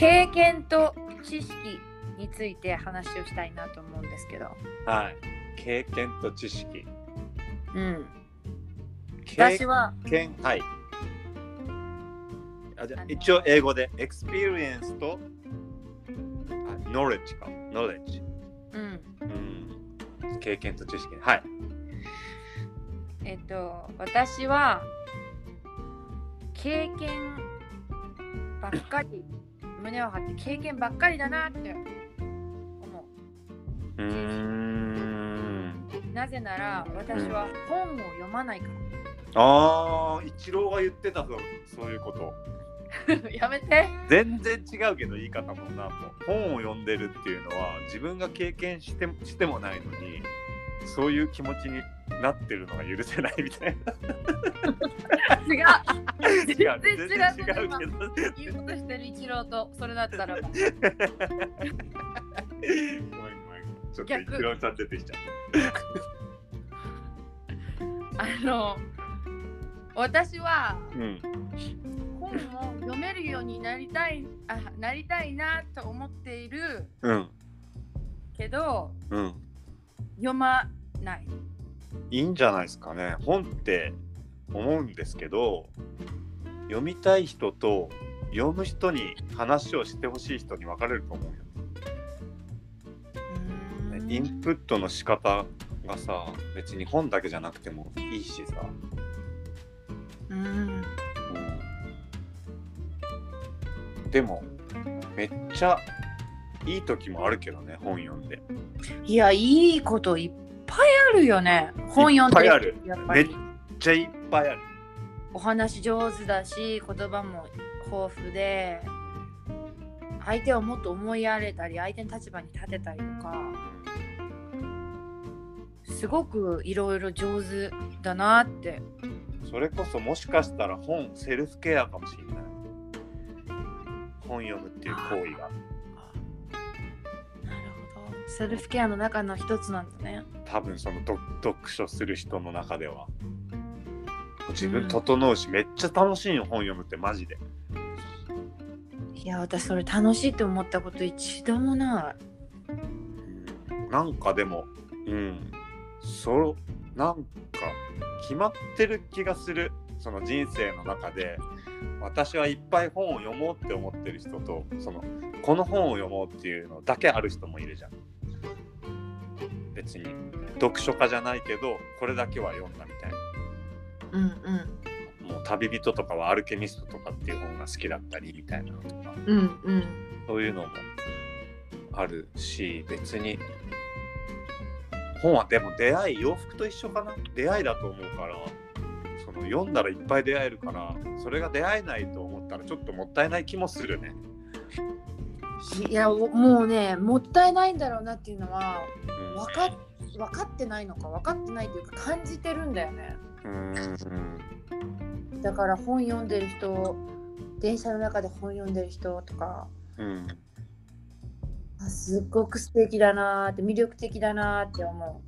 経験と知識について話をしたいなと思うんですけど。はい。経験と知識。うん。経私は、験、はい。あじゃあ一応英語で、experience とあ knowledge か。knowledge。うん。うん。経験と知識。はい。えっと、私は、経験ばっかり、胸を張って経験ばっかりだなって思うーん。う。なぜなら、私は本を読まないかああ、イチローが言ってたぞ、そういうこと。ら。やめて。全然違うけど言い方もなもう本を読んでるっていうのは自分が経験してしてもないのにそういう気持ちになってるのが許せないみたいな。違う。違う。全然違う全然違うけど。言おうとしてる一郎と、それだったら。ごめんごめん。ちょっとイチ逆ローちゃん出てきちゃあの、私はううん。本を読めるようになりたい、あなりたいなと思っているうん。けど、うん。読まない。いいんじゃないですかね。本って思うんですけど読みたい人と読む人に話をしてほしい人に分かれると思うよ。インプットの仕方がさ別に本だけじゃなくてもいいしさ、うん。うん、でもめっちゃいい時もあるけどね本読んで。いや、いいこといっぱいあるよね。本読んでるやっぱりめっちゃいっぱいあるお話上手だし、言葉も豊富で、相手をもっと思いやれたり、相手の立場に立てたりとか、すごくいろいろ上手だなって。それこそもしかしたら本セルフケアかもしれない本読むっていう行為が。セルフケアの中の一つなんだね。多分その読読書する人の中では。自分整うし、めっちゃ楽しいよ本読むってマジで。いや、私それ楽しいって思ったこと一度もない。うん。なんかでもうん。そうなんか決まってる気がするその人生の中で。私はいっぱい本を読もうって思ってる人とそのこの本を読もうっていうのだけある人もいるじゃん別に読書家じゃないけどこれだけは読んだみたいうんうん。なもう旅人とかはアルケミストとかっていう本が好きだったりみたいなのとかうんうん。そういうのもあるし別に本はでも出会い洋服と一緒かな？出会いだと思うからその読んだらいっぱい出会えるからそれが出会えないと思ったらちょっともったいない気もするね。いや、おもうね、もったいないんだろうなっていうのは、うん分かっ分かってないのか分かってないというか感じてるんだよね。うん。だから本読んでる人電車の中で本読んでる人とかうん。あすっごく素敵だなーって魅力的だなーって思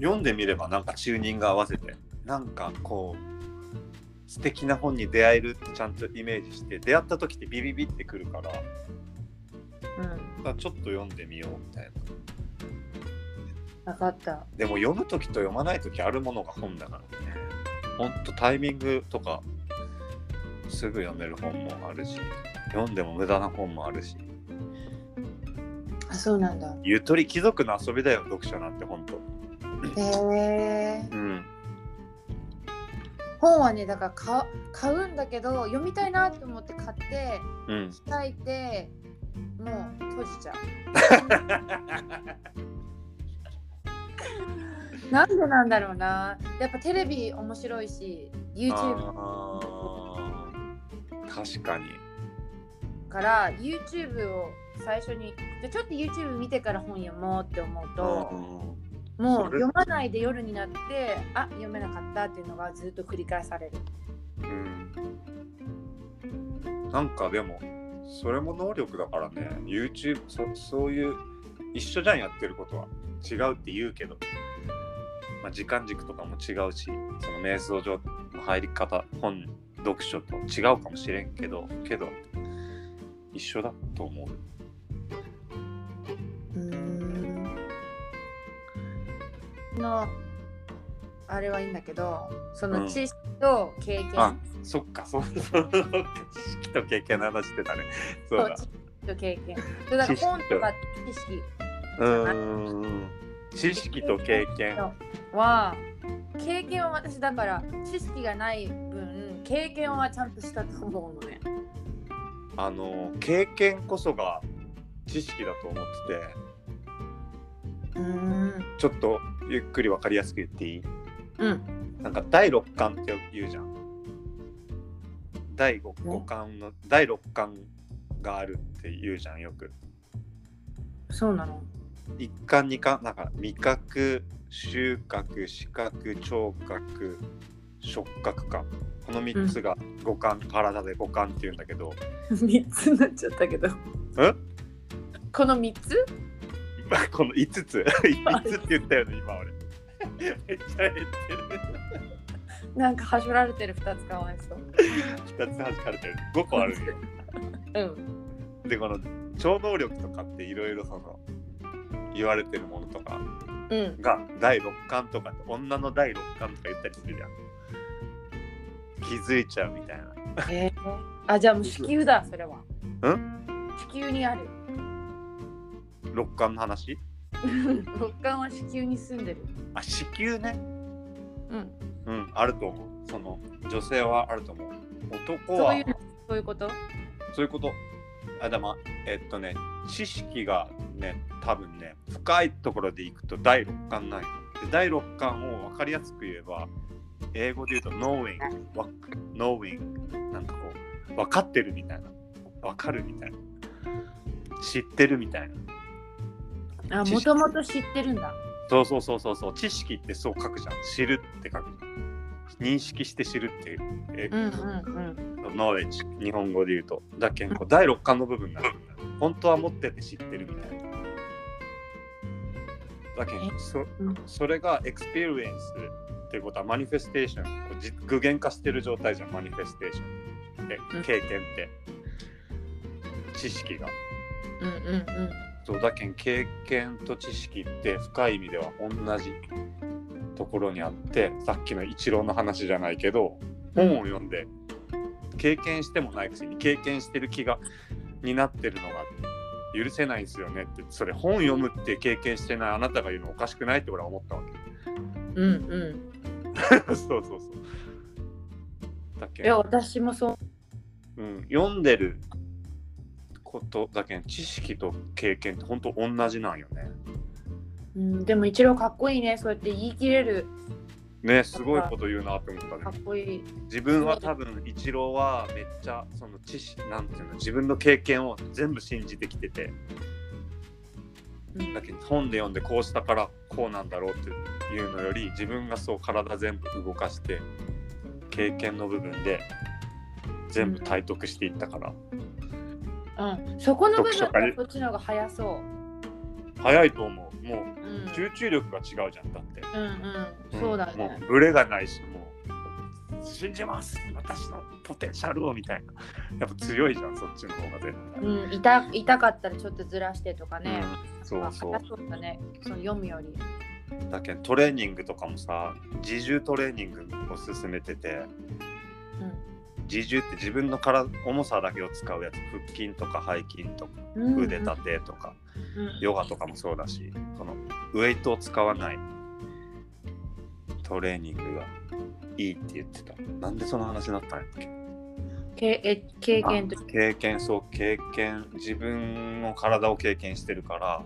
読んでみればなんかチューニング合わせてなんかこう素敵な本に出会えるってちゃんとイメージして出会った時ってビビビってくるからううん。らちょっと読んでみようみたいな分かった。でも読む時と読まない時あるものが本だからね。ほんとタイミングとかすぐ読める本もあるし読んでも無駄な本もあるし。あそうなんだ。ゆとり貴族の遊びだよ読書なんてほんと。へえ。うん。本はねだから買買うんだけど読みたいなって思って買ってうん。開いてもう閉じちゃう なんでなんだろうな。やっぱテレビ面白いし YouTube 確かに。から YouTube を最初にじゃあちょっと YouTube 見てから本読もうって思うと、もう読まないで夜になってあ読めなかったっていうのがずっと繰り返される。うん。なんかでもそれも能力だからね。YouTube そそういう一緒じゃんやってることは違うって言うけど、まあ、時間軸とかも違うしその瞑想上の入り方本読書と違うかもしれんけどけど一緒だと思う。うん。のあれはいいんだけどその知識と経験、あそっか、そう そう知識と経験の話してたね。そうだ。知。識と経験。だから本とか知識うーん。知識と経験。は経験は私だから知識がない分経験はちゃんとしたと思うのね。あの経験こそが知識だと思ってて。うん。ちょっとゆっくりわかりやすく言っていい？うん。なんか第六感って言うじゃん。第五五感の第六感があるって言うじゃんよく。そうなの一感二感なんか味覚収穫視覚聴覚触覚かこの3つが五感、体で五感って言うんだけど。3つになっちゃったけど。え？この3つ？この5つ5つって言ったよね今俺。めっちゃ減ってる。なんかはしょられてる2つかわいそう。2つ弾かれてる。5個あるよ。うん。でこの超能力とかっていろいろその言われてるものとかうん。が第六感とか女の第六感とか言ったりするじゃん。気づいちゃうみたいな。えー、あじゃあもう子宮だそれは。ん？子宮にある。六感の話？六感は子宮に住んでる。あ子宮ね。うん。うんあると思う。その女性はあると思う。男は。そういうそういうこと？そういうことあでもえっとね知識がね多分ね深いところでいくと第六感ないで第六感を分かりやすく言えば英語で言うと knowing わ knowing なんかこう分かってるみたいな。分かるみたいな。知ってるみたいな。あもともと知ってるんだ。そうそうそうそうそう。知識ってそう書くじゃん。知るって書くじゃん認識して知るっていうえうんうんうん。knowledge 日本語で言うと。だけんこう第六感の部分が本当は持ってて知ってるみたいな。だけんそうん。それが experience っていうことは manifestation こうじ具現化してる状態じゃん manifestation でうん。経験って。知識が。うんうんうん。そうだけん経験と知識って深い意味では同じところにあってさっきのイチローの話じゃないけど本を読んで経験してもないくせに経験してる気がになってるのが許せないんですよねってそれ本読むって経験してないあなたが言うのおかしくないって俺は思ったわうんうん。け そうそうそう。だけいや私もそう。うん、読んでることだけん知識と経験って本当同じなんよねうん、でも一郎かっこいいね。そうやって言い切れる。ねすごいこと言うなって思ったね。かっこいい。自分は多分イチローはめっちゃその知識なんていうの自分の経験を全部信じてきてて。うん。だけど本で読んでこうしたからこうなんだろうっていうのより自分がそう体全部動かして経験の部分で全部体得していったから、うん、そこの部分読書会がそっちの方が早そ早いと思う。もう、集中力が違うじゃんだって、うんうん。そうだもねうブレがないしもう信じます私のポテンシャルをみたいな。やっぱ強いじゃんそっちの方が絶対、うん痛痛かったらちょっとずらしてとかね、うん、そう。そう早そうだねその読むより。だけどトレーニングとかもさ自重トレーニングを進めてて自重って自分の体重さだけを使うやつ。腹筋とか背筋とかうん。腕立てとか、うん。ヨガとかもそうだしそのウェイトを使わない。トレーニングがいいって言ってた。なんでその話になったんやっけ？けえ経験経験そう経験。自分の体を経験してるから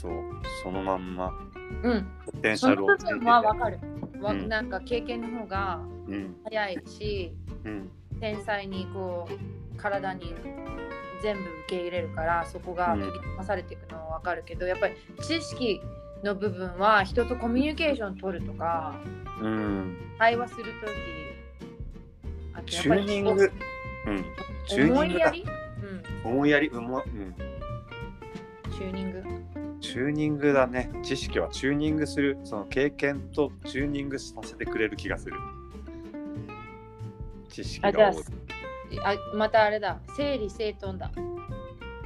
そうそのまんま。うん。ポテンシャルをかる、わうん。なんか経験の方がうん早いしうん天才にこう体に全部受け入れるからそこがうん。研ぎ澄まされていくのはわかるけど、やっぱり知識の部分は人とコミュニケーション取るとかうん。会話するときあとチューニング。うん。チューニングだ。思いやり、うん、思いやりうもうん。チューニング？チューニングだね。知識はチューニングする。その経験とチューニングさせてくれる気がする知識が多い。あまたあれだ。整理整頓だ。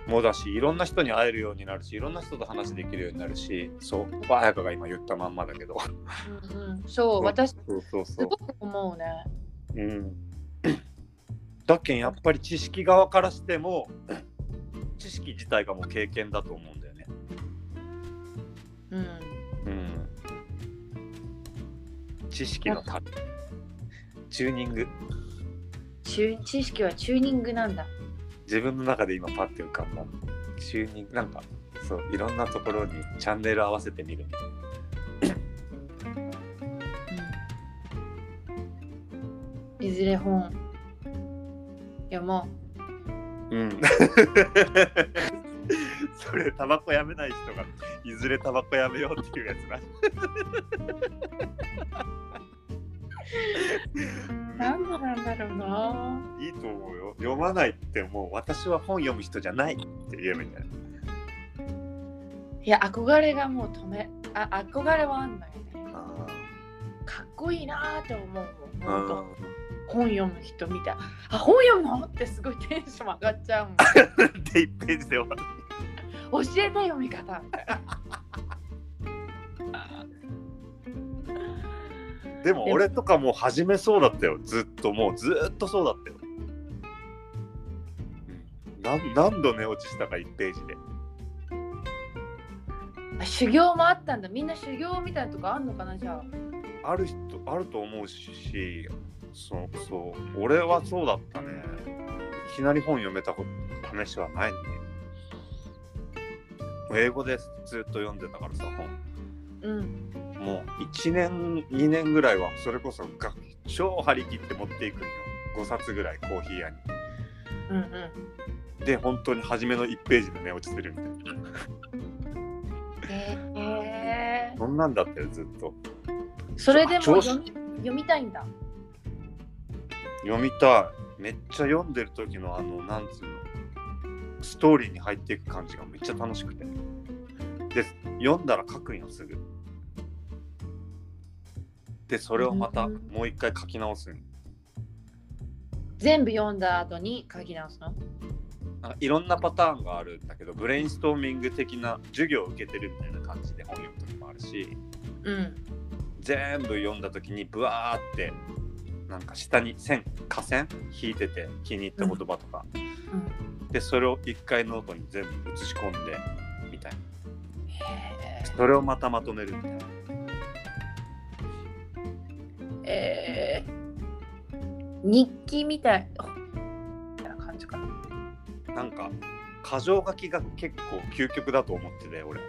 もだしいろんな人に会えるようになるしいろんな人と話できるようになるしそう。彩香が今言ったまんまだけど。うんうん。そう私そうそうそう。すごく思うね。うん。だけんやっぱり知識側からしても知識自体がもう経験だと思うんだよね。うん。うん。知識のたチューニングチュ知識はチューニングなんだ。自分の中で今パッて浮かんだ。チューニングなんかそういろんなところにチャンネル合わせてみるみたいうん。いずれ本。読もう。ん。それタバコやめない人がいずれタバコやめようっていうやつな。うなんでなんだろうな。いいと思うよ。読まないってもう私は本読む人じゃないって言えばいいんじゃないいや憧れがもう止め。あ憧れはあんのよね。あかっこいいなーって思うもん。あほんと本読む人見たあ本読むの？ってすごいテンション上がっちゃうもん。で1ページで終わる。教えて読み方みたいなでも俺とかもう始めそうだったよ。ずっともうずっとそうだったよ。なん何度寝落ちしたか1ページで。あ修行もあったんだ。みんな修行みたいなとこあんのかなじゃあ。ある人あると思うしそうそう。俺はそうだったね。いきなり本読めたこと試しはないね。英語でずっと読んでたからさ本。うんもう1年2年ぐらいはそれこそが超張り切って持っていくんよ。5冊ぐらいコーヒー屋に。うんうん。で本当に初めの1ページで寝落ちするみたいな。へえ。そんなんだったよずっと。それでも読み読みたいんだ。読みたい。めっちゃ読んでる時のあのなんつうの。ストーリーに入っていく感じがめっちゃ楽しくて。で読んだら書くんよすぐでそれをまたうん。もう一回書き直すん？よ全部読んだ後に書き直すの？なんかいろんなパターンがあるんだけどブレインストーミング的な授業を受けてるみたいな感じで本読む時もあるし。うん。全部読んだ時にブワーってなんか下に線下線？引いてて気に入った言葉とか、でそれを一回ノートに全部写し込んでみたいな。へそれをまたまとめるみたいなえー、日記みたいな感じかな。なんか箇条書きが結構究極だと思ってて俺。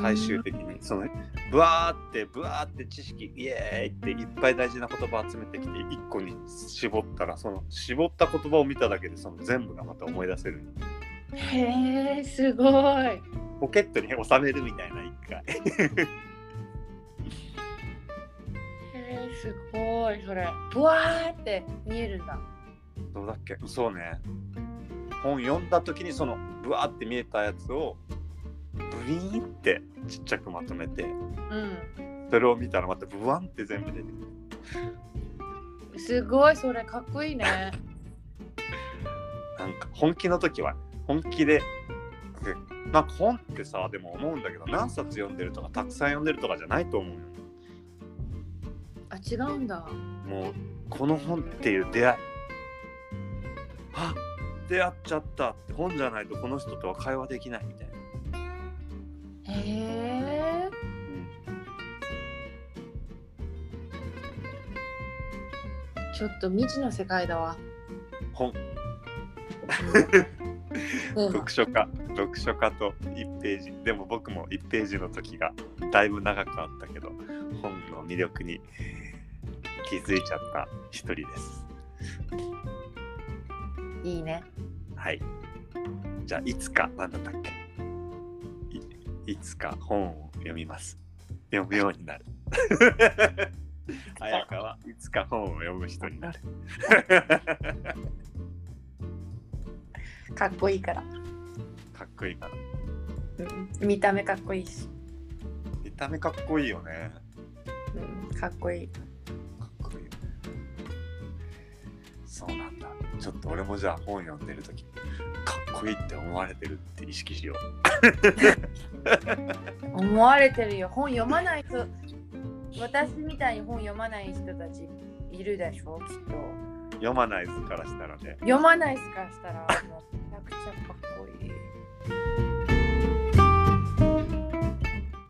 最終的に。そのブワーってブワーって知識イエーイっていっぱい大事な言葉集めてきて一個に絞ったらその絞った言葉を見ただけでその全部がまた思い出せる。へえすごい。ポケットに収めるみたいな一回すごいそれ。ブワーって見えるんだ。どうだっけ？そうね。本読んだ時にそのブワーって見えたやつをブリーンってちっちゃくまとめてうん。それを見たらまたブワンって全部出てくる。すごいそれかっこいいね。なんか本気の時は本気ででなんか本ってさでも思うんだけど何冊読んでるとかたくさん読んでるとかじゃないと思うよあ違うんだ。もうこの本っていう出会い。あ出会っちゃったって本じゃないとこの人とは会話できないみたいな、へえちょっと未知の世界だわ。本。うん。読書家。読書家と1ページ。でも僕も1ページの時がだいぶ長くあったけど本の魅力に気づいちゃった一人です。いいね。はい。じゃあいつか何だったっけ？いいつか本を読みます。読むようになる。綾 香はいつか本を読む人になる。かっこいいから、かっこいいかなうん、見た目かっこいいし、見た目かっこいいよね。うん、かっこいいそうなんだ。ちょっと俺もじゃあ本読んでる時かっこいいって思われてるって意識しよ 思われてるよ。本読まない人私みたいに本読まない人たちいるでしょきっと。う読まないからしたらね。読まない人からしたらもうめちゃくちゃかっこいい